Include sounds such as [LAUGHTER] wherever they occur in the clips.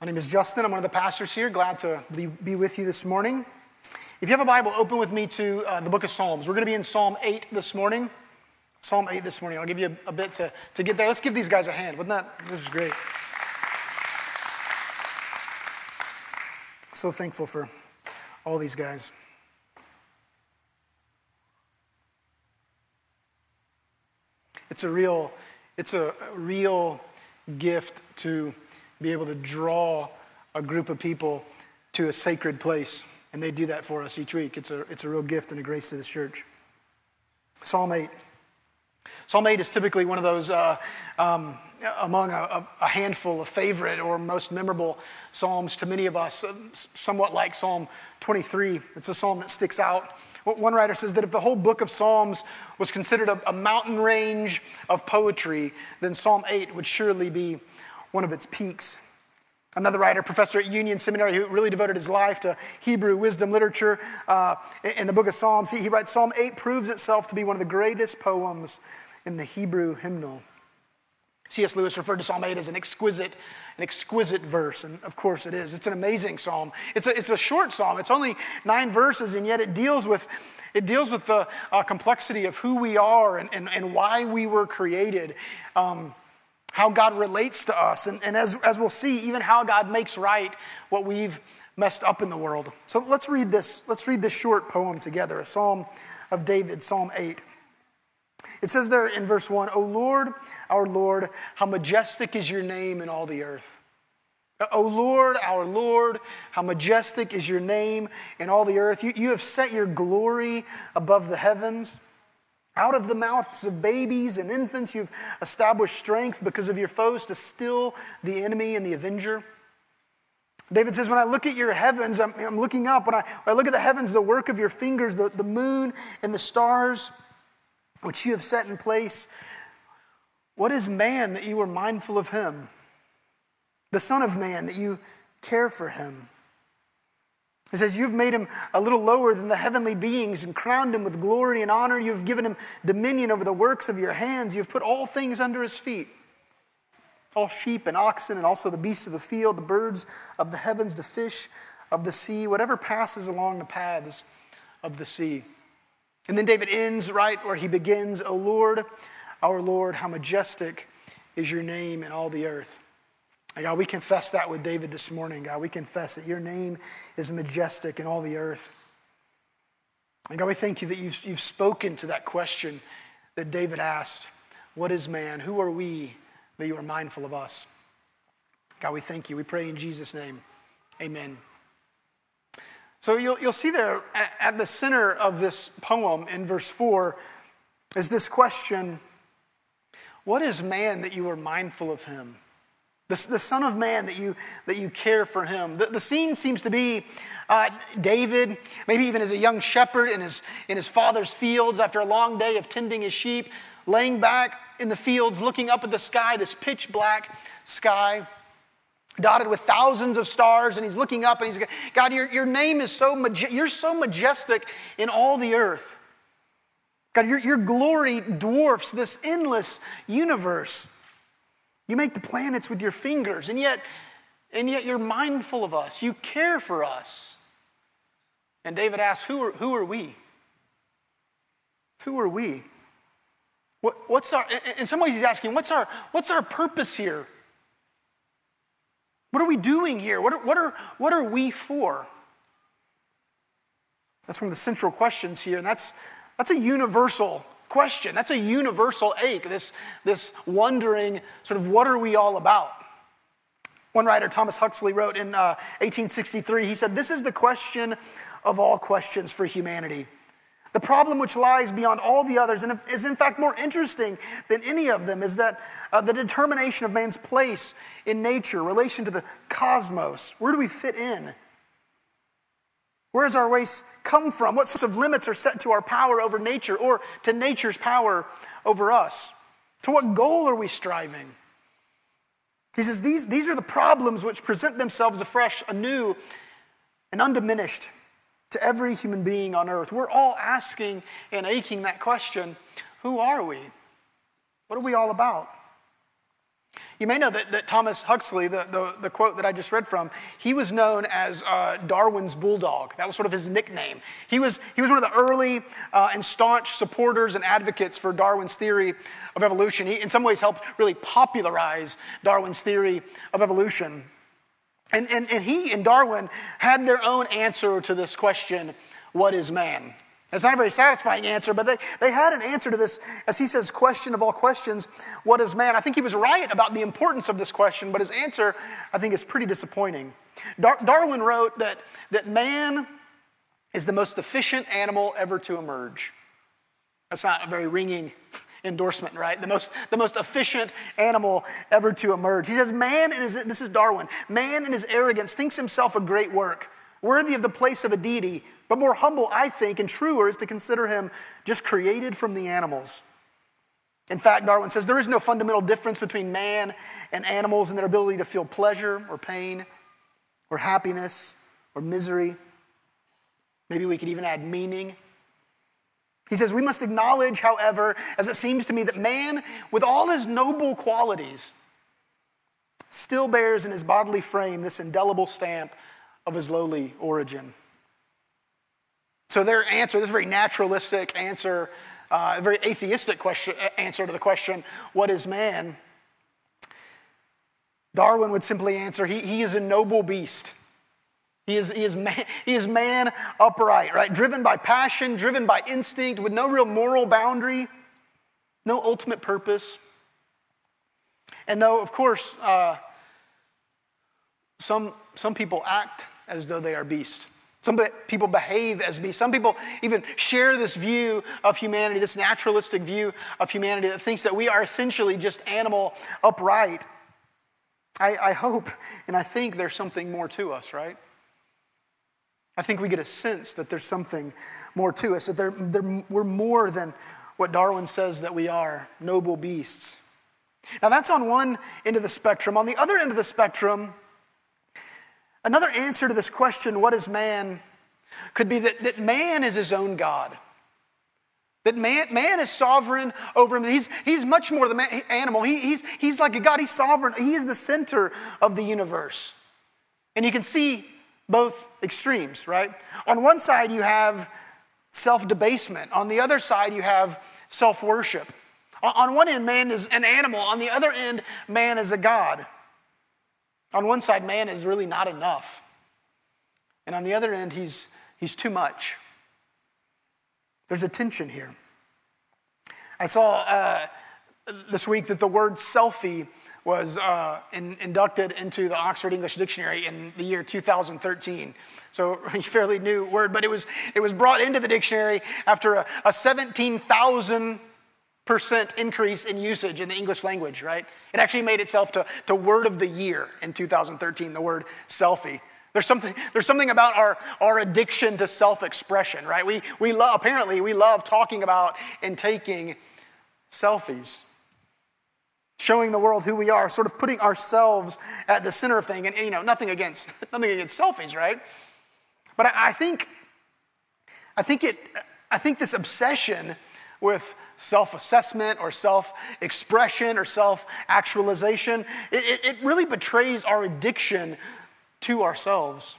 My name is Justin. I'm one of the pastors here. Glad to be with you this morning. If you have a Bible, open with me to uh, the book of Psalms. We're going to be in Psalm 8 this morning. Psalm 8 this morning. I'll give you a, a bit to, to get there. Let's give these guys a hand. Wouldn't that? This is great. So thankful for all these guys. It's a real, it's a real gift to be able to draw a group of people to a sacred place. And they do that for us each week. It's a, it's a real gift and a grace to this church. Psalm 8. Psalm 8 is typically one of those uh, um, among a, a, handful of favorite or most memorable psalms to many of us, uh, somewhat like Psalm 23. It's a psalm that sticks out. One writer says that if the whole book of Psalms was considered a, a mountain range of poetry, then Psalm 8 would surely be one of its peaks. Another writer, professor at Union Seminary, who really devoted his life to Hebrew wisdom literature uh, in the book of Psalms, he, he writes Psalm 8 proves itself to be one of the greatest poems in the Hebrew hymnal. C.S. Lewis referred to Psalm 8 as an exquisite, an exquisite verse, and of course it is. It's an amazing psalm. It's a, it's a short psalm. It's only nine verses, and yet it deals with, it deals with the uh, complexity of who we are and, and, and why we were created. Um, how God relates to us, and, and as, as we'll see, even how God makes right what we've messed up in the world. So let's read this. Let's read this short poem together, a psalm of David, Psalm 8. It says there in verse 1, O Lord, our Lord, how majestic is your name in all the earth. O Lord, our Lord, how majestic is your name in all the earth. You, you have set your glory above the heavens. Out of the mouths of babies and infants, you've established strength because of your foes to still the enemy and the avenger. David says, When I look at your heavens, I'm, I'm looking up. When I, when I, look at the heavens, the work of your fingers, the, the moon and the stars, which you have set in place, what is man that you are mindful of him? The Son of Man that you care for him. He says, You've made him a little lower than the heavenly beings and crowned him with glory and honor. You've given him dominion over the works of your hands. You've put all things under his feet all sheep and oxen, and also the beasts of the field, the birds of the heavens, the fish of the sea, whatever passes along the paths of the sea. And then David ends right where he begins, O Lord, our Lord, how majestic is your name in all the earth. God, we confess that with David this morning. God, we confess that your name is majestic in all the earth. And God, we thank you that you've, you've spoken to that question that David asked What is man? Who are we that you are mindful of us? God, we thank you. We pray in Jesus' name. Amen. So you'll, you'll see there at, at the center of this poem in verse 4 is this question What is man that you are mindful of him? The, the Son of Man, that you, that you care for him. The, the scene seems to be uh, David, maybe even as a young shepherd in his, in his father's fields after a long day of tending his sheep, laying back in the fields, looking up at the sky, this pitch black sky, dotted with thousands of stars. And he's looking up and he's, God, your, your name is so, maj- you're so majestic in all the earth. God, your, your glory dwarfs this endless universe. You make the planets with your fingers, and yet, and yet you're mindful of us. You care for us. And David asks, Who are, who are we? Who are we? What, what's our, in some ways, he's asking, what's our, what's our purpose here? What are we doing here? What are, what, are, what are we for? That's one of the central questions here, and that's, that's a universal question. That's a universal ache, this, this wondering, sort of, what are we all about? One writer, Thomas Huxley, wrote in uh, 1863, he said, This is the question of all questions for humanity. The problem which lies beyond all the others and is in fact more interesting than any of them is that uh, the determination of man's place in nature, relation to the cosmos. Where do we fit in? Where does our race come from? What sorts of limits are set to our power over nature or to nature's power over us? To what goal are we striving? He says these, these are the problems which present themselves afresh, anew, and undiminished to every human being on earth. We're all asking and aching that question who are we? What are we all about? You may know that, that Thomas Huxley, the, the, the, quote that I just read from, he was known as uh, Darwin's bulldog. That was sort of his nickname. He was, he was one of the early uh, and staunch supporters and advocates for Darwin's theory of evolution. He, in some ways, helped really popularize Darwin's theory of evolution. And, and, and he and Darwin had their own answer to this question what is man? It's not a very satisfying answer, but they, they had an answer to this, as he says, question of all questions what is man? I think he was right about the importance of this question, but his answer, I think, is pretty disappointing. Dar- Darwin wrote that, that man is the most efficient animal ever to emerge. That's not a very ringing endorsement, right? The most, the most efficient animal ever to emerge. He says, Man, in his, this is Darwin, man in his arrogance thinks himself a great work, worthy of the place of a deity but more humble, I think, and truer is to consider him just created from the animals. In fact, Darwin says there is no fundamental difference between man and animals in their ability to feel pleasure or pain or happiness or misery. Maybe we could even add meaning. He says, We must acknowledge, however, as it seems to me, that man, with all his noble qualities, still bears in his bodily frame this indelible stamp of his lowly origin. So their answer, this very naturalistic answer, uh, a very atheistic question, answer to the question, what is man? Darwin would simply answer, he, he is a noble beast. He is, he, is man, [LAUGHS] he is man upright, right? Driven by passion, driven by instinct, with no real moral boundary, no ultimate purpose. And though, of course, uh, some, some people act as though they are beasts. Some people behave as beasts. Some people even share this view of humanity, this naturalistic view of humanity that thinks that we are essentially just animal upright. I, I hope and I think there's something more to us, right? I think we get a sense that there's something more to us, that we're more than what Darwin says that we are noble beasts. Now, that's on one end of the spectrum. On the other end of the spectrum, Another answer to this question, what is man, could be that, that man is his own God. That man, man is sovereign over him. He's, he's much more than an animal. He, he's, he's like a God. He's sovereign. He is the center of the universe. And you can see both extremes, right? On one side, you have self debasement. On the other side, you have self worship. On one end, man is an animal. On the other end, man is a God. On one side, man is really not enough. And on the other end, he's, he's too much. There's a tension here. I saw uh, this week that the word selfie was uh, in, inducted into the Oxford English Dictionary in the year 2013. So [LAUGHS] a fairly new word, but it was, it was brought into the dictionary after a, a 17,000 percent increase in usage in the English language, right? It actually made itself to, to word of the year in 2013, the word selfie. There's something, there's something about our, our addiction to self-expression, right? We, we love, apparently, we love talking about and taking selfies. Showing the world who we are, sort of putting ourselves at the center of things. And, and you know, nothing against, [LAUGHS] nothing against selfies, right? But I, I think, I think it, I think this obsession with self assessment or self expression or self actualization. It, it, really betrays our addiction to ourselves,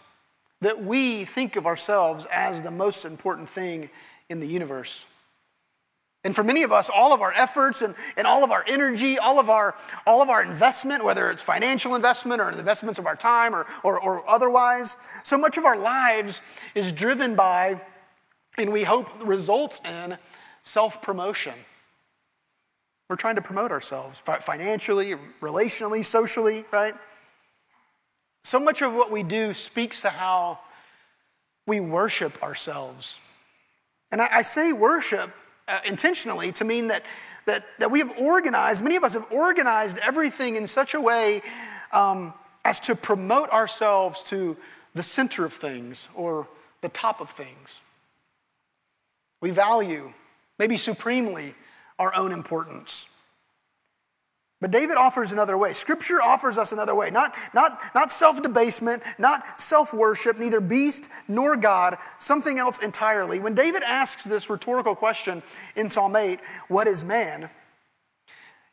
that we think of ourselves as the most important thing in the universe. And for many of us, all of our efforts and, and all of our energy, all of our, all of our investment, whether it's financial investment or investments of our time or, or, or otherwise, so much of our lives is driven by, and we hope results in, self promotion. We're trying to promote ourselves financially, relationally, socially, right? So much of what we do speaks to how we worship ourselves. And I, I say worship uh, intentionally to mean that, that, that we have organized, many of us have organized everything in such a way um, as to promote ourselves to the center of things or the top of things. We value maybe supremely, our own importance. But David offers another way. Scripture offers us another way. Not, not, not self debasement, not self worship, neither beast nor God, something else entirely. When David asks this rhetorical question in Psalm 8, What is man?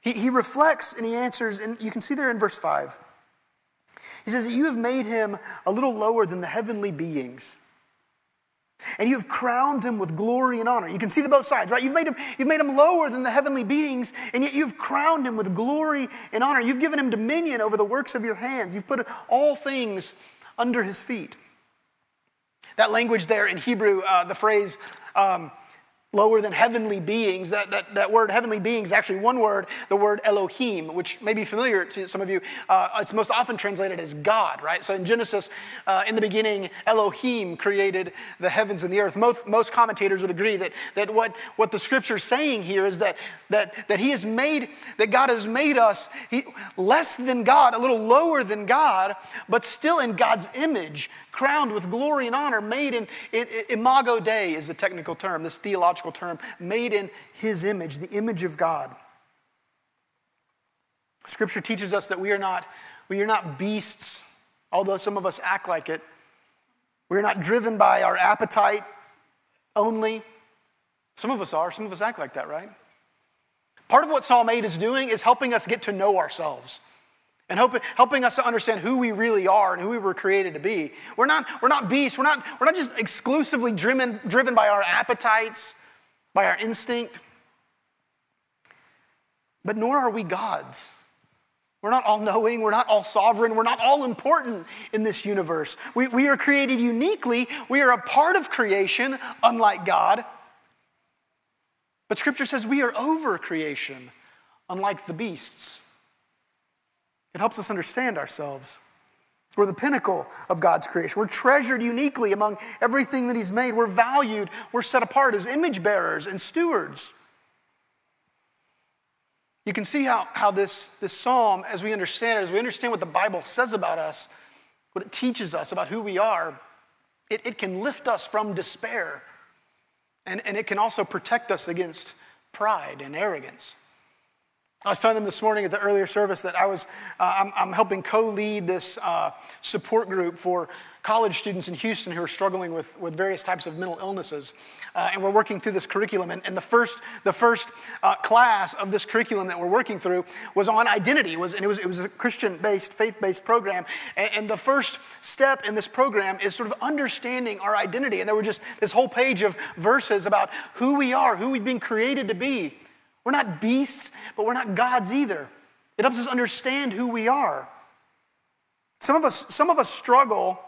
He, he reflects and he answers, and you can see there in verse 5. He says that you have made him a little lower than the heavenly beings. And you have crowned him with glory and honor. You can see the both sides, right? You've made him, you've made him lower than the heavenly beings, and yet you've crowned him with glory and honor. You've given him dominion over the works of your hands. You've put all things under his feet. That language there in Hebrew, uh, the phrase, um, lower than heavenly beings. That, that, that word heavenly beings actually one word, the word Elohim, which may be familiar to some of you. Uh, it's most often translated as God, right? So in Genesis, uh, in the beginning, Elohim created the heavens and the earth. Most, most commentators would agree that, that what, what the scripture is saying here is that, that, that he has made, that God has made us he, less than God, a little lower than God, but still in God's image, crowned with glory and honor, made in, in, in, imago Dei is the technical term, this theological term, made in his image, the image of God. Scripture teaches us that we are not, we are not beasts, although some of us act like it. We are not driven by our appetite only. Some of us are, some of us act like that, right? Part of what Psalm 8 is doing is helping us get to know ourselves and helping, helping us to understand who we really are and who we were created to be. We're not, we're not beasts. We're not, we're not just exclusively driven, driven by our appetites, by our instinct, but nor are we gods. We're not all knowing, we're not all sovereign, we're not all important in this universe. We, we are created uniquely, we are a part of creation, unlike God. But Scripture says we are over creation, unlike the beasts. It helps us understand ourselves. We're the pinnacle of God's creation. We're treasured uniquely among everything that He's made. We're valued. We're set apart as image bearers and stewards. You can see how, how this, this psalm, as we understand it, as we understand what the Bible says about us, what it teaches us about who we are, it, it can lift us from despair. And, and it can also protect us against pride and arrogance. I was telling them this morning at the earlier service that I was, uh, I'm, I'm, helping co-lead this uh, support group for college students in Houston who are struggling with, with various types of mental illnesses. Uh, and we're working through this curriculum. And, and the first, the first uh, class of this curriculum that we're working through was on identity. It was, and it was, it was a Christian-based, faith-based program. And, and the first step in this program is sort of understanding our identity. And there were just this whole page of verses about who we are, who we've been created to be. We're not beasts, but we're not gods either. It helps us understand who we are. Some of us, some of us struggle.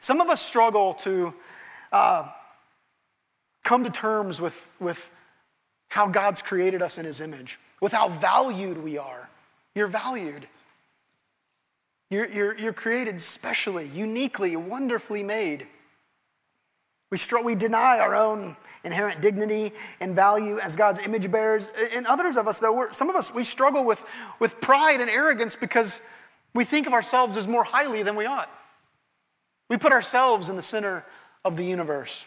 Some of us struggle to uh, come to terms with, with how God's created us in His image, with how valued we are. You're valued. You're, you're, you're created specially, uniquely, wonderfully made. We, str- we deny our own inherent dignity and value as God's image bearers. And others of us, though, some of us, we struggle with, with pride and arrogance because we think of ourselves as more highly than we ought. We put ourselves in the center of the universe.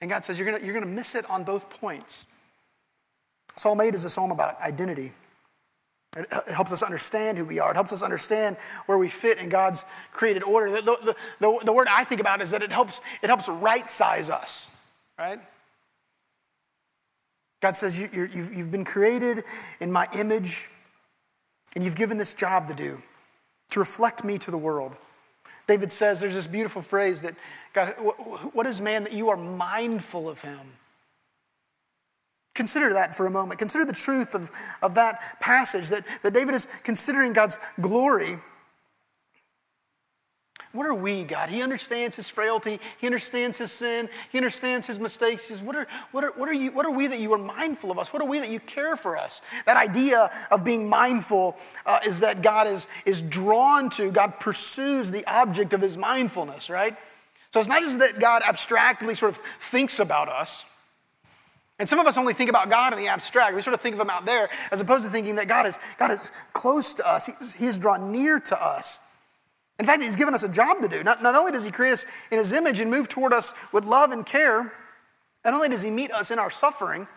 And God says, You're going you're going to miss it on both points. Psalm 8 is a psalm about identity. It helps us understand who we are. It helps us understand where we fit in God's created order. The, the, the, the, word I think about is that it helps, it helps right size us, right? God says, you, you've, you've been created in my image, and you've given this job to do, to reflect me to the world. David says, there's this beautiful phrase that, God, what is man that you are mindful of him? Consider that for a moment. Consider the truth of, of that passage that, that David is considering God's glory. What are we, God? He understands his frailty. He understands his sin. He understands his mistakes. He says, what are, what, are, what, are you, what are we that you are mindful of us? What are we that you care for us? That idea of being mindful uh, is that God is, is drawn to, God pursues the object of his mindfulness, right? So it's not just that God abstractly sort of thinks about us. And some of us only think about God in the abstract. We sort of think of Him out there as opposed to thinking that God is, God is close to us, he, is drawn near to us. In fact, He's given us a job to do. Not, not only does He create us in His image and move toward us with love and care, not only does He meet us in our suffering,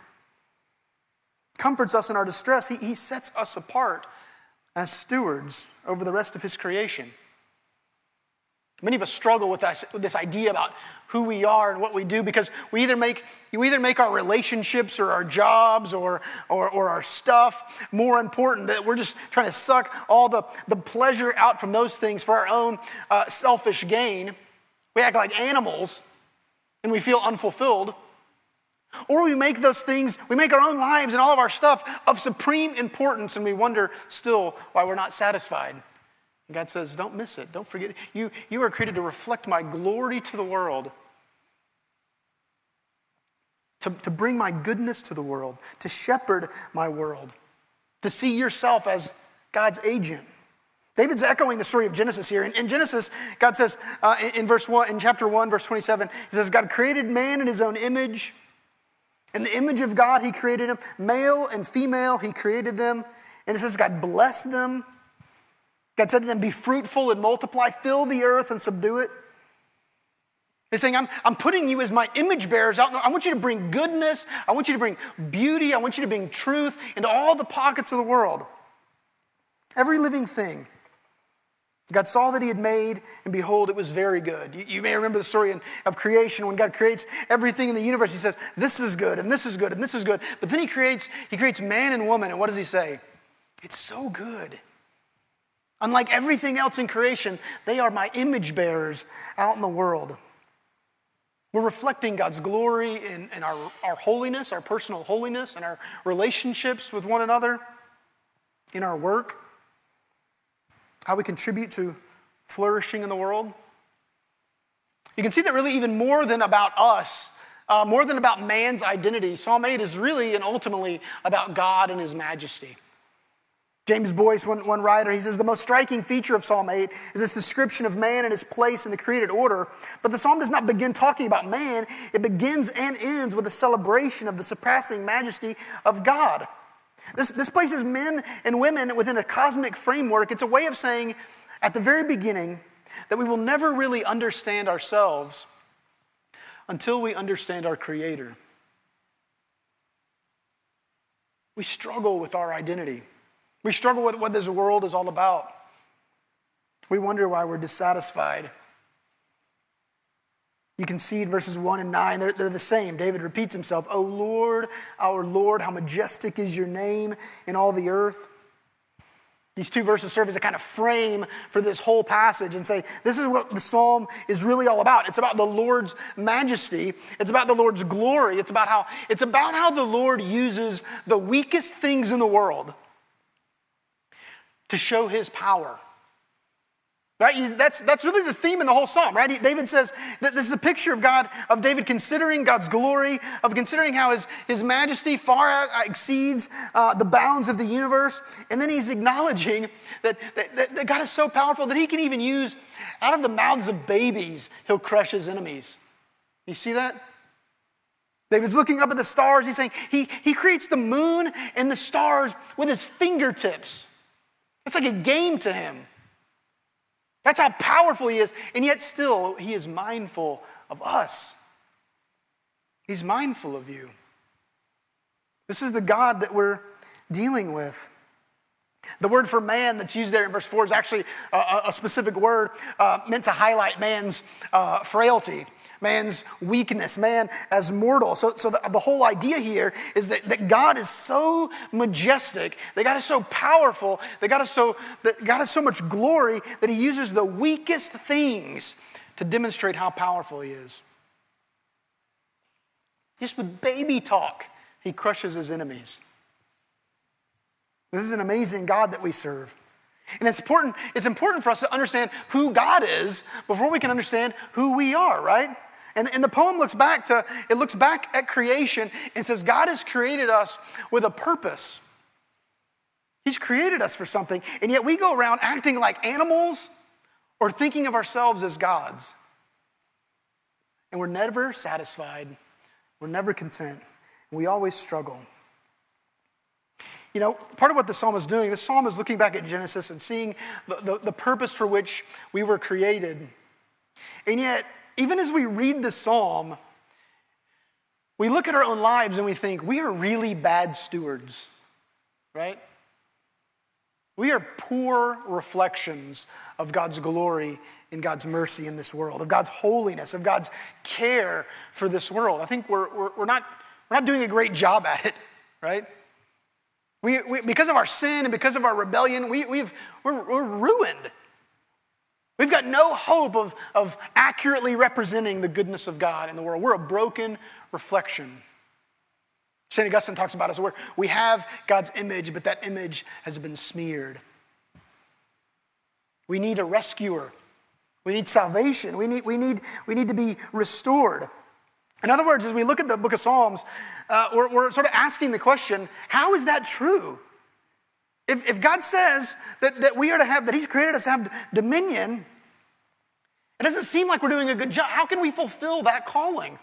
comforts us in our distress, He, he sets us apart as stewards over the rest of His creation. Many of us struggle with this, with this idea about who we are and what we do because we either make, you either make our relationships or our jobs or, or, or our stuff more important, that we're just trying to suck all the, the pleasure out from those things for our own uh, selfish gain. We act like animals and we feel unfulfilled. Or we make those things, we make our own lives and all of our stuff of supreme importance, and we wonder still why we're not satisfied. And God says, Don't miss it. Don't forget. It. You, you are created to reflect my glory to the world, to, to bring my goodness to the world, to shepherd my world, to see yourself as God's agent. David's echoing the story of Genesis here. In, in Genesis, God says uh, in, in verse 1, in chapter 1, verse 27, He says, God created man in his own image. In the image of God, He created him. Male and female, He created them. And it says, God blessed them. God said to them, Be fruitful and multiply, fill the earth and subdue it. He's saying, I'm, I'm putting you as my image bearers out. I want you to bring goodness. I want you to bring beauty. I want you to bring truth into all the pockets of the world. Every living thing. God saw that he had made, and behold, it was very good. You, you may remember the story in, of creation when God creates everything in the universe. He says, This is good, and this is good, and this is good. But then he creates, he creates man and woman, and what does he say? It's so good. Unlike everything else in creation, they are my image bearers out in the world. We're reflecting God's glory in, in our, our holiness, our personal holiness, and our relationships with one another, in our work, how we contribute to flourishing in the world. You can see that really, even more than about us, uh, more than about man's identity, Psalm 8 is really and ultimately about God and his majesty. James Boice, one, one writer, he says the most striking feature of Psalm 8 is its description of man and his place in the created order. But the psalm does not begin talking about man, it begins and ends with a celebration of the surpassing majesty of God. This, this places men and women within a cosmic framework. It's a way of saying at the very beginning that we will never really understand ourselves until we understand our Creator. We struggle with our identity. We struggle with what this world is all about. We wonder why we're dissatisfied. You can see verses 1 and 9, they're, they're the same. David repeats himself, O Lord, our Lord, how majestic is your name in all the earth. These two verses serve as a kind of frame for this whole passage and say, this is what the psalm is really all about. It's about the Lord's majesty. It's about the Lord's glory. It's about how, it's about how the Lord uses the weakest things in the world to show his power. Right? That's, that's really the theme in the whole psalm, right? David says that this is a picture of God, of David considering God's glory, of considering how his, his majesty far exceeds uh, the bounds of the universe. And then he's acknowledging that, that, that God is so powerful that he can even use, out of the mouths of babies, he'll crush his enemies. You see that? David's looking up at the stars. He's saying he, he creates the moon and the stars with his fingertips. It's like a game to him. That's how powerful he is. And yet, still, he is mindful of us. He's mindful of you. This is the God that we're dealing with. The word for man that's used there in verse 4 is actually a, a specific word uh, meant to highlight man's uh, frailty man's weakness, man as mortal. So, so the, the, whole idea here is that, that God is so majestic, that God is so powerful, that God is so, that God has so much glory that he uses the weakest things to demonstrate how powerful he is. Just with baby talk, he crushes his enemies. This is an amazing God that we serve. And it's important, it's important for us to understand who God is before we can understand who we are, right? And, and the poem looks back to, it looks back at creation and says, God has created us with a purpose. He's created us for something, and yet we go around acting like animals or thinking of ourselves as gods. And we're never satisfied, we're never content, we always struggle. You know, part of what the psalm is doing, the psalm is looking back at Genesis and seeing the, the, the purpose for which we were created. And yet, even as we read the psalm, we look at our own lives and we think, we are really bad stewards, right? We are poor reflections of God's glory and God's mercy in this world, of God's holiness, of God's care for this world. I think we're, we're, we're not, we're not doing a great job at it, right? We, we, because of our sin and because of our rebellion, we, we've, we're, we're ruined. We've got no hope of, of accurately representing the goodness of God in the world. We're a broken reflection. St. Augustine talks about us where we have God's image, but that image has been smeared. We need a rescuer. We need salvation. We need, we need, we need to be restored. In other words, as we look at the book of Psalms, uh, we're, we're sort of asking the question how is that true? If, if God says that, that we are to have, that He's created us to have dominion, it doesn't seem like we're doing a good job. How can we fulfill that calling?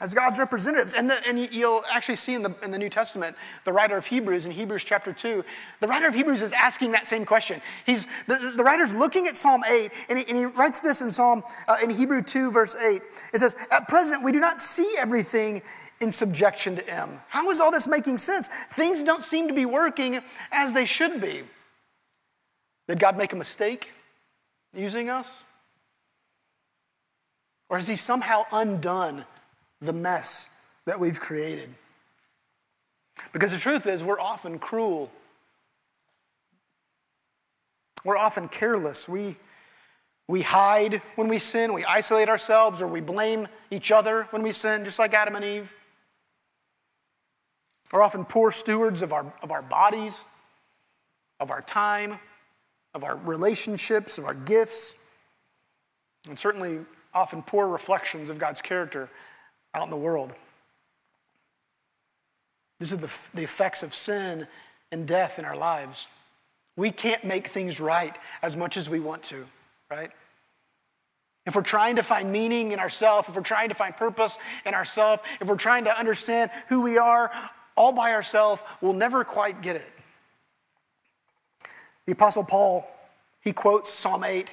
as God's representatives. And, the, and you'll actually see in the, in the New Testament, the writer of Hebrews, in Hebrews chapter 2, the writer of Hebrews is asking that same question. He's, the, the writer's looking at Psalm 8, and he, and he writes this in Psalm, uh, in Hebrew 2, verse 8. It says, At present, we do not see everything in subjection to Him. How is all this making sense? Things don't seem to be working as they should be. Did God make a mistake using us? Or has He somehow undone the mess that we've created? Because the truth is, we're often cruel. We're often careless. We, we hide when we sin, we isolate ourselves, or we blame each other when we sin, just like Adam and Eve. We're often poor stewards of our, of our bodies, of our time, of our relationships, of our gifts, and certainly often poor reflections of God's character out in the world. These are the, the effects of sin and death in our lives. We can't make things right as much as we want to, right? If we're trying to find meaning in ourselves, if we're trying to find purpose in ourselves, if we're trying to understand who we are all by ourselves, we'll never quite get it. The Apostle Paul, he quotes Psalm 8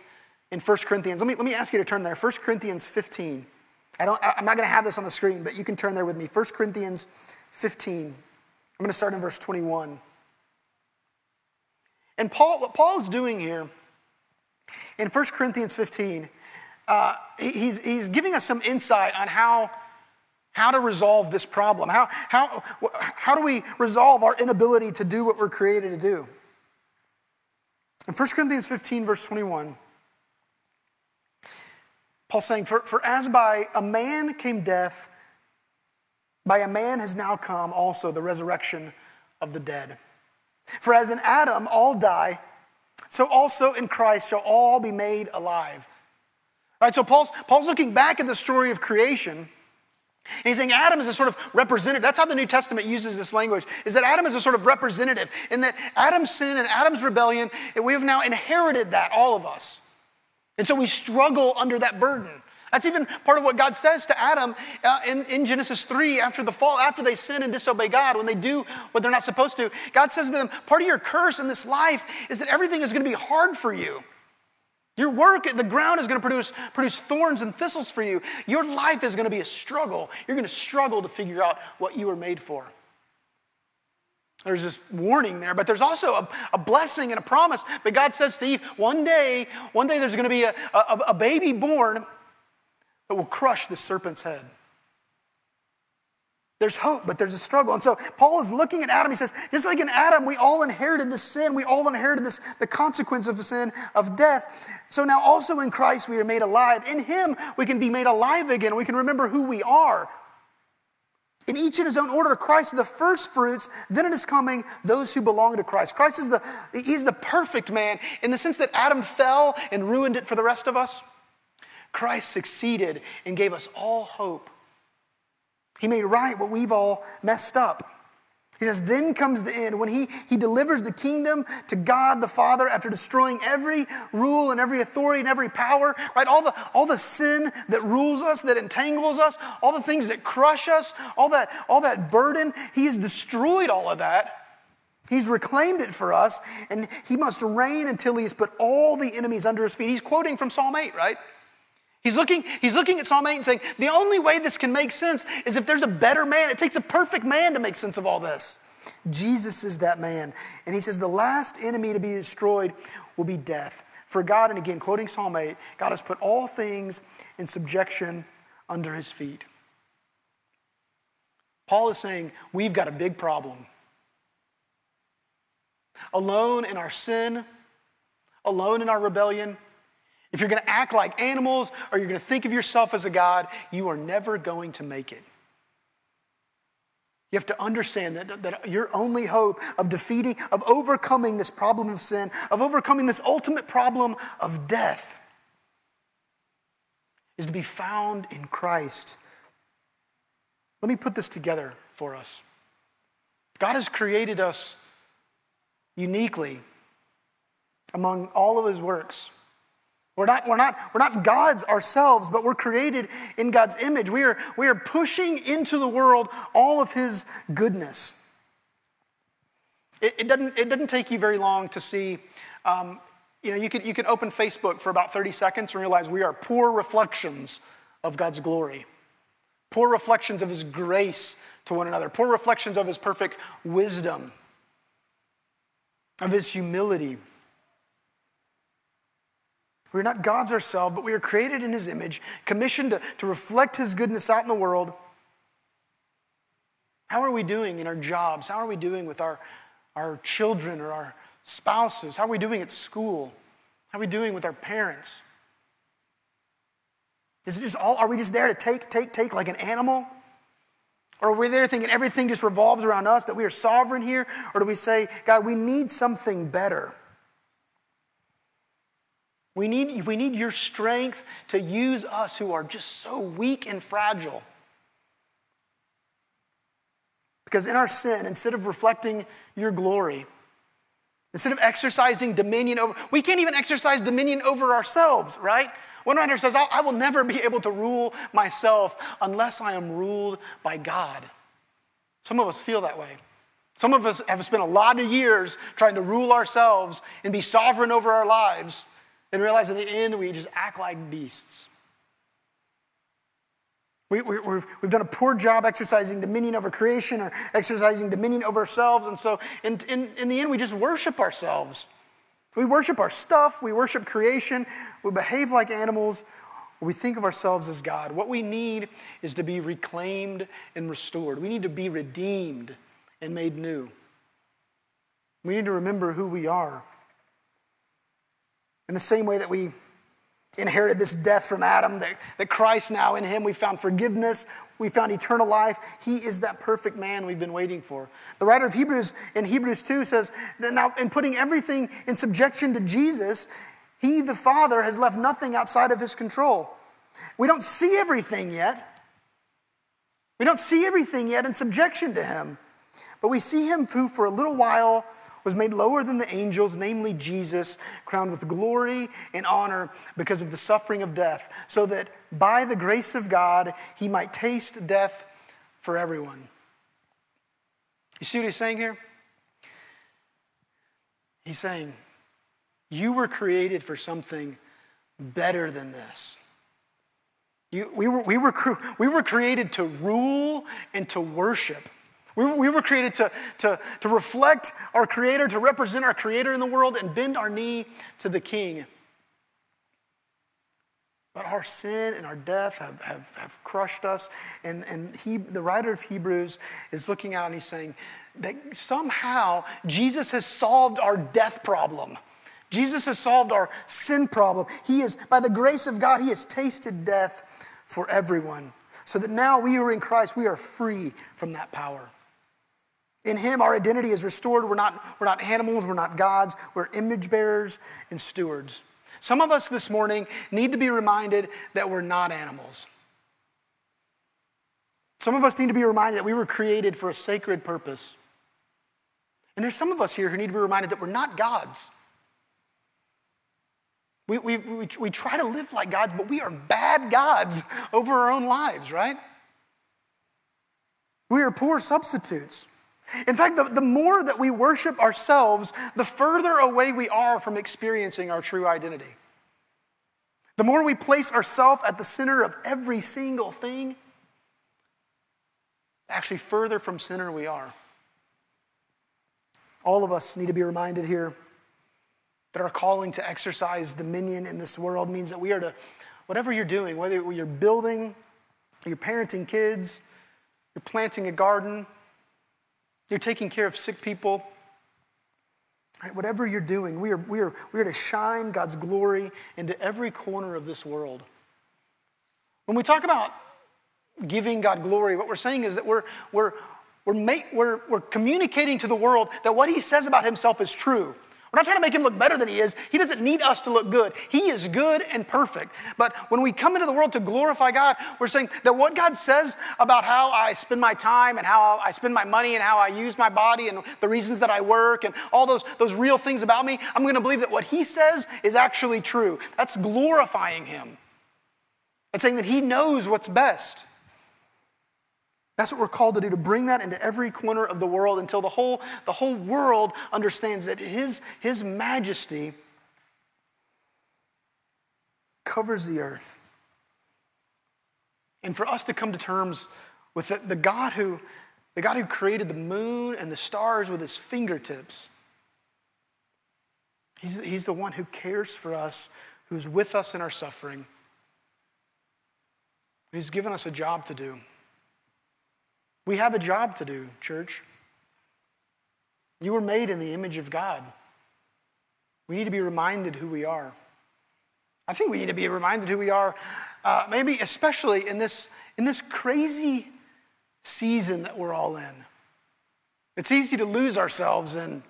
in 1 Corinthians. Let me, let me ask you to turn there. 1 Corinthians 15. I don't, I'm not going to have this on the screen, but you can turn there with me. 1 Corinthians 15. I'm going to start in verse 21. And Paul, what Paul is doing here in 1 Corinthians 15, uh, he's, he's giving us some insight on how, how to resolve this problem. How, how, how do we resolve our inability to do what we're created to do? In 1 Corinthians 15, verse 21, Paul's saying, for, for as by a man came death, by a man has now come also the resurrection of the dead. For as in Adam all die, so also in Christ shall all be made alive. All right, so Paul's, Paul's looking back at the story of creation. And he's saying Adam is a sort of representative. That's how the New Testament uses this language, is that Adam is a sort of representative. In that Adam's sin and Adam's rebellion, we have now inherited that, all of us. And so we struggle under that burden. That's even part of what God says to Adam uh, in, in Genesis 3 after the fall, after they sin and disobey God, when they do what they're not supposed to. God says to them, Part of your curse in this life is that everything is going to be hard for you. Your work, the ground is going to produce, produce thorns and thistles for you. Your life is going to be a struggle. You're going to struggle to figure out what you were made for. There's this warning there, but there's also a, a, blessing and a promise. But God says to Eve, one day, one day there's going to be a, a, a baby born that will crush the serpent's head. There's hope, but there's a struggle. And so Paul is looking at Adam. He says, just like in Adam, we all inherited this sin. We all inherited this, the consequence of the sin of death. So now also in Christ, we are made alive. In him, we can be made alive again. We can remember who we are. In each in his own order, Christ is the first fruits, then it is coming those who belong to Christ. Christ is the, he's the perfect man in the sense that Adam fell and ruined it for the rest of us. Christ succeeded and gave us all hope. He made right what we've all messed up. He says, then comes the end when he, he delivers the kingdom to God the Father after destroying every rule and every authority and every power, right? All the, all the sin that rules us, that entangles us, all the things that crush us, all that, all that burden. He has destroyed all of that. He's reclaimed it for us, and he must reign until he has put all the enemies under his feet. He's quoting from Psalm 8, right? He's looking, he's looking at Psalm 8 and saying, the only way this can make sense is if there's a better man. It takes a perfect man to make sense of all this. Jesus is that man. And he says, the last enemy to be destroyed will be death. For God, and again, quoting Psalm 8, God has put all things in subjection under his feet. Paul is saying, we've got a big problem. Alone in our sin, alone in our rebellion, if you're going to act like animals or you're going to think of yourself as a God, you are never going to make it. You have to understand that, that your only hope of defeating, of overcoming this problem of sin, of overcoming this ultimate problem of death, is to be found in Christ. Let me put this together for us. God has created us uniquely among all of his works. We're not, we're, not, we're not gods ourselves, but we're created in God's image. We are, we are pushing into the world all of His goodness. It, it doesn't, it doesn't take you very long to see. Um, you know, you could, you could open Facebook for about 30 seconds and realize we are poor reflections of God's glory, poor reflections of His grace to one another, poor reflections of His perfect wisdom, of His humility. We're not gods ourselves, but we are created in His image, commissioned to, to reflect His goodness out in the world. How are we doing in our jobs? How are we doing with our, our children or our spouses? How are we doing at school? How are we doing with our parents? Is it just all, are we just there to take, take, take like an animal? Or are we there thinking everything just revolves around us, that we are sovereign here? Or do we say, God, we need something better? We need, we need your strength to use us who are just so weak and fragile. Because in our sin, instead of reflecting your glory, instead of exercising dominion over, we can't even exercise dominion over ourselves, right? One writer says, I will never be able to rule myself unless I am ruled by God. Some of us feel that way. Some of us have spent a lot of years trying to rule ourselves and be sovereign over our lives and realize in the end we just act like beasts. We, we, have done a poor job exercising dominion over creation or exercising dominion over ourselves. And so, in, in, in the end, we just worship ourselves. We worship our stuff, we worship creation, we behave like animals, we think of ourselves as God. What we need is to be reclaimed and restored. We need to be redeemed and made new. We need to remember who we are. In the same way that we inherited this death from Adam, that, that Christ now in him, we found forgiveness, we found eternal life. He is that perfect man we've been waiting for. The writer of Hebrews in Hebrews 2 says, Now, in putting everything in subjection to Jesus, he, the Father, has left nothing outside of his control. We don't see everything yet. We don't see everything yet in subjection to him. But we see him who, for a little while, was made lower than the angels, namely Jesus, crowned with glory and honor because of the suffering of death, so that by the grace of God he might taste death for everyone. You see what he's saying here? He's saying, You were created for something better than this. You, we, were, we, were, we were created to rule and to worship. We, we were created to, to, to reflect our Creator, to represent our Creator in the world, and bend our knee to the King. But our sin and our death have, have, have crushed us. And, and he, the writer of Hebrews is looking out and he's saying that somehow Jesus has solved our death problem. Jesus has solved our sin problem. He is, by the grace of God, he has tasted death for everyone. So that now we who are in Christ, we are free from that power. In Him, our identity is restored. We're not, we're not animals, we're not gods, we're image bearers and stewards. Some of us this morning need to be reminded that we're not animals. Some of us need to be reminded that we were created for a sacred purpose. And there's some of us here who need to be reminded that we're not gods. We, we, we, we try to live like gods, but we are bad gods [LAUGHS] over our own lives, right? We are poor substitutes. In fact, the, the more that we worship ourselves, the further away we are from experiencing our true identity. The more we place ourselves at the center of every single thing, actually further from center we are. All of us need to be reminded here that our calling to exercise dominion in this world means that we are to, whatever you're doing, whether you're building, you're parenting kids, you're planting a garden, you're taking care of sick people, right, whatever you're doing, we are, we, are, we are to shine God's glory into every corner of this world. When we talk about giving God glory, what we're saying is that we're, we're, we're, make, we're, we're communicating to the world that what he says about himself is true. We're not trying to make him look better than he is. He doesn't need us to look good. He is good and perfect. But when we come into the world to glorify God, we're saying that what God says about how I spend my time and how I spend my money and how I use my body and the reasons that I work and all those, those real things about me, I'm going to believe that what he says is actually true. That's glorifying him. It's saying that he knows what's best. That's what we're called to do, to bring that into every corner of the world until the whole, the whole world understands that his, his majesty covers the earth. And for us to come to terms with the, the, God who, the God who created the moon and the stars with his fingertips, he's, he's the one who cares for us, who's with us in our suffering, who's given us a job to do. We have a job to do, church. You were made in the image of God. We need to be reminded who we are. I think we need to be reminded who we are, uh, maybe especially in this, in this crazy season that we're all in. It's easy to lose ourselves in, in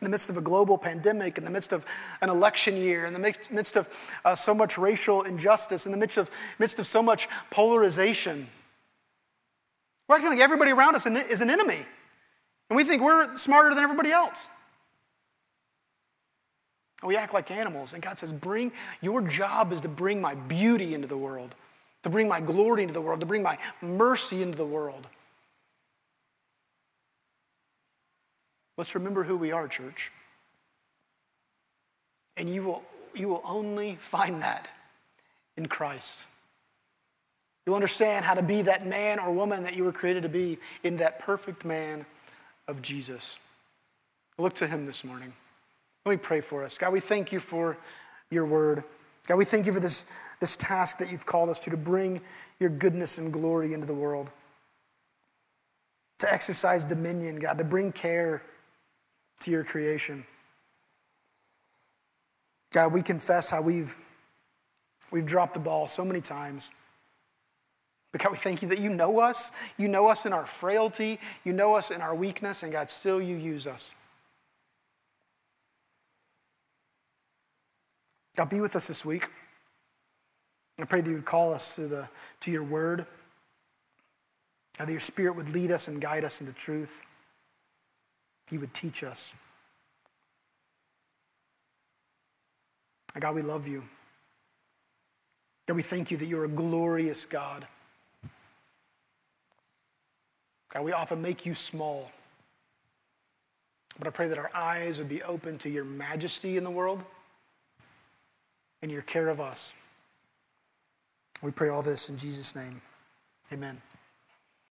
the midst of a global pandemic, in the midst of an election year, in the midst, of uh, so much racial injustice, in the midst of, midst of so much polarization. We're acting like everybody around us is an enemy. And we think we're smarter than everybody else. And we act like animals. And God says, Bring, your job is to bring my beauty into the world, to bring my glory into the world, to bring my mercy into the world. Let's remember who we are, church. And you will, you will only find that in Christ. You'll understand how to be that man or woman that you were created to be in that perfect man of Jesus. Look to him this morning. Let me pray for us. God, we thank you for your word. God, we thank you for this, this task that you've called us to, to bring your goodness and glory into the world, to exercise dominion, God, to bring care to your creation. God, we confess how we've, we've dropped the ball so many times. But God, we thank you that you know us. You know us in our frailty. You know us in our weakness, and God, still you use us. God, be with us this week. I pray that you would call us to, the, to your word. God, that your spirit would lead us and guide us into truth. He would teach us. God, we love you. God, we thank you that you're a glorious God. God, we often make you small. But I pray that our eyes would be open to your majesty in the world and your care of us. We pray all this in Jesus' name. Amen.